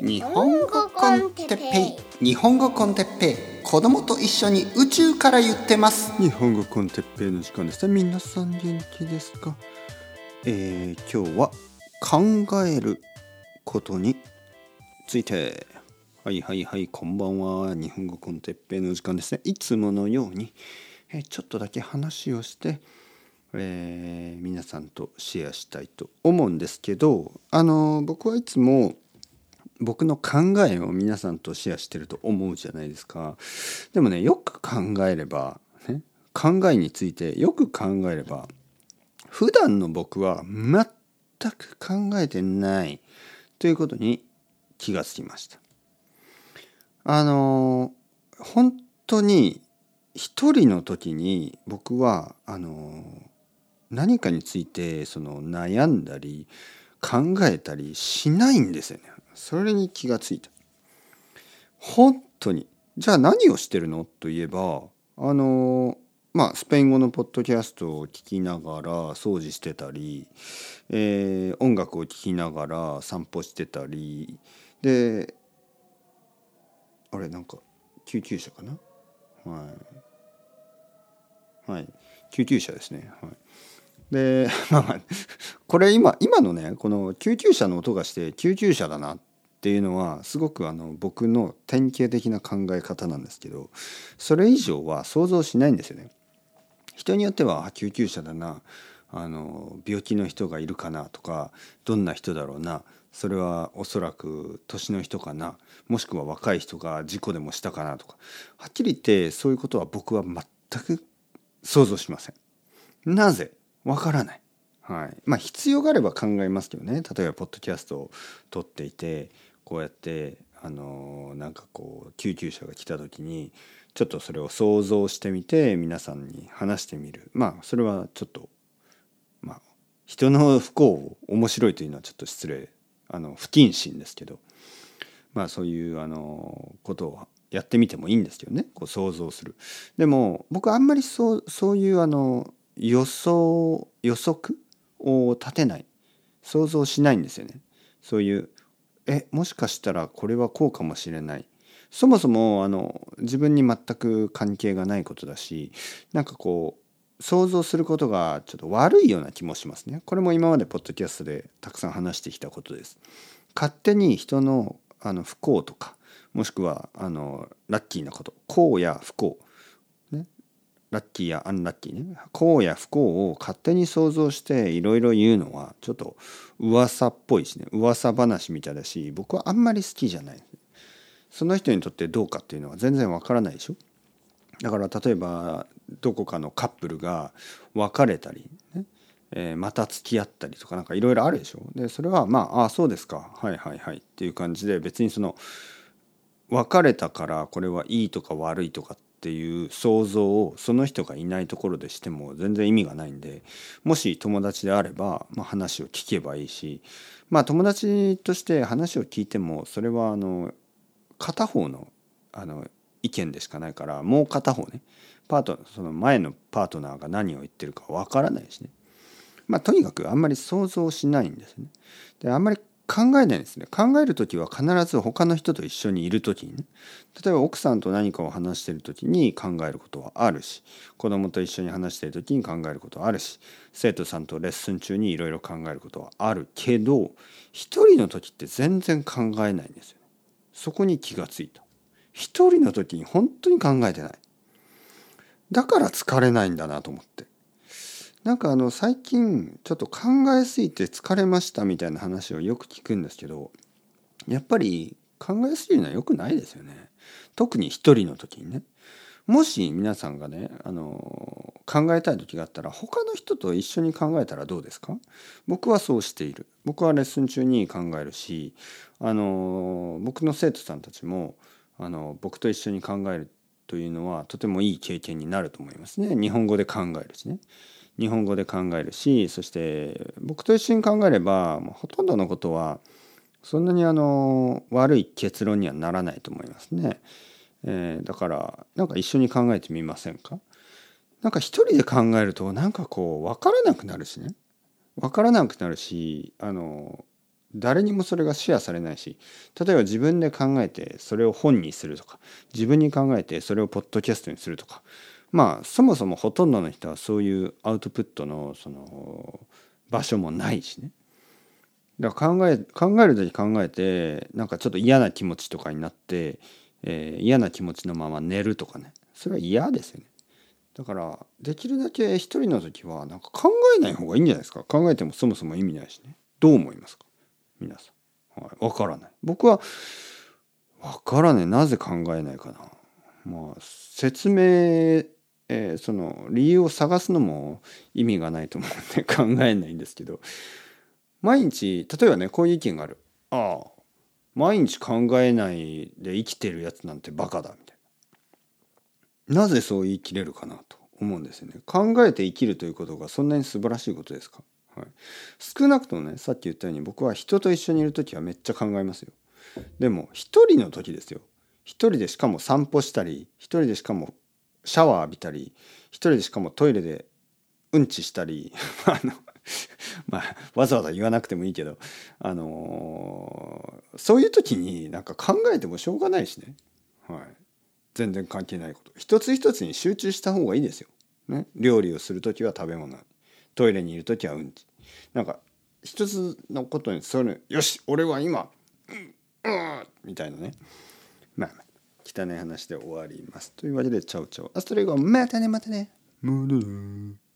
日本語コンテッペイ。日本語コンテッペイ。子供と一緒に宇宙から言ってます。日本語コンテッペイの時間ですね。皆さん元気ですか？えー、今日は考えることについて。はいはいはいこんばんは。日本語コンテッペイの時間ですね。いつものように、えーちょっとだけ話をしてえー皆さんとシェアしたいと思うんですけどあの僕はいつも僕の考えを皆さんとシェアしてると思うじゃないですか。でもねよく考えれば、ね、考えについてよく考えれば普段の僕は全く考えてないということに気がつきました。あの本当に一人の時に僕はあの何かについてその悩んだり考えたりしないんですよね。それに気がついた本当に？じゃあ何をしてるの？といえばあのまあスペイン語のポッドキャストを聞きながら掃除してたり、えー音楽を聴きながら散歩してたりであれなんか救急車かな？はい。はい。救急車ですね。はい。で まあまあこれ今今のねこの救急車の音がして救急車だなっっていうのはすごくあの僕の典型的な考え方なんですけどそれ以上は想像しないんですよね。人によっては救急車だなあの病気の人がいるかなとかどんな人だろうなそれはおそらく年の人かなもしくは若い人が事故でもしたかなとかはっきり言ってそういうことは僕は全く想像しません。なぜ？わからない。はい。まあ必要があれば考えますけどね。例えばポッドキャストを撮っていてこうやってあのなんかこう救急車が来た時にちょっとそれを想像してみて皆さんに話してみる。まあそれはちょっとまあ人の不幸を面白いというのはちょっと失礼あの不謹慎ですけどまあそういうあのことをやってみてもいいんですけどねこう想像する。でも僕あんまりそうそういうあの予想予測を立てない想像しないんですよね。そういうえもしかしたらこれはこうかもしれないそもそもあの自分に全く関係がないことだしなんかこう想像することがちょっと悪いような気もしますね。これも今までポッドキャストでたくさん話してきたことです。勝手に人のあの不幸とかもしくはあのラッキーなこと幸や不幸ラッキーやアンラッキーね。幸や不幸を勝手に想像していろいろ言うのはちょっと噂っぽいしね。噂話みたいだし僕はあんまり好きじゃない。その人にとってどうかっていうのは全然わからないでしょ。だから例えばどこかのカップルが別れたり、ねえーまた付き合ったりとかなんかいろいろあるでしょ。でそれはまあああそうですか。はいはいはい。っていう感じで別にその別れたからこれはいいとか悪いとかっていう想像をその人がいないところでしても全然意味がないんでもし友達であれば、まあ、話を聞けばいいしまあ友達として話を聞いてもそれはあの片方のあの意見でしかないからもう片方ねパートその前のパートナーが何を言ってるかわからないしねまあとにかくあんまり想像しないんですね。であんまり考えないですね考える時は必ず他の人と一緒にいる時にね例えば奥さんと何かを話してる時に考えることはあるし子供と一緒に話してる時に考えることはあるし生徒さんとレッスン中にいろいろ考えることはあるけど一人の時って全然考えないんですよ。そこに気がついた。一人の時に本当に考えてない。だから疲れないんだなと思って。なんかあの最近ちょっと考えすぎて疲れましたみたいな話をよく聞くんですけどやっぱり考えすぎるのは良くないですよね。特に一人の時にね。もし皆さんがねあの考えたい時があったら他の人と一緒に考えたらどうですか？僕はそうしている僕はレッスン中に考えるしあの僕の生徒さんたちもあの僕と一緒に考えるというのはとてもいい経験になると思いますね日本語で考えるしね日本語で考えるしそして僕と一緒に考えればもうほとんどのことはそんなにあの悪い結論にはならないと思いますね。えーだからなんか一緒に考えてみませんか？なんか一人で考えるとなんかこう分からなくなるしね分からなくなるしあの誰にもそれがシェアされないし例えば自分で考えてそれを本にするとか自分に考えてそれをポッドキャストにするとかまあそもそもほとんどの人はそういうアウトプットのその場所もないしねだから考え考える時考えてなんかちょっと嫌な気持ちとかになって、えー、嫌な気持ちのまま寝るとかねそれは嫌ですよねだからできるだけ一人の時はなんか考えない方がいいんじゃないですか考えてもそもそも意味ないしねどう思いますか？皆さん。はい、分からない。僕は分からない。なぜ考えないかな。まあ説明、えー、その理由を探すのも意味がないと思って考えないんですけど毎日例えばねこういう意見がある。ああ毎日考えないで生きてるやつなんてバカだみたいな。なぜそう言い切れるかなと思うんですよね。考えて生きるということがそんなに素晴らしいことですか？はい、少なくともねさっき言ったように僕は人と一緒にいる時はめっちゃ考えますよでも一人の時ですよ一人でしかも散歩したり一人でしかもシャワー浴びたり一人でしかもトイレでうんちしたり あのまあわざわざ言わなくてもいいけどあのー、そういう時になんか考えてもしょうがないしね、はい、全然関係ないこと。一つ一つに集中した方がいいですよ、ね、料理をする時は食べ物。トイレにいる時はうんち。なんか一つのことにそれよし俺は今うんうんみたいなね。まあ汚い話で終わります。というわけでチャウチャウアストレイゴまたねまたねまたね。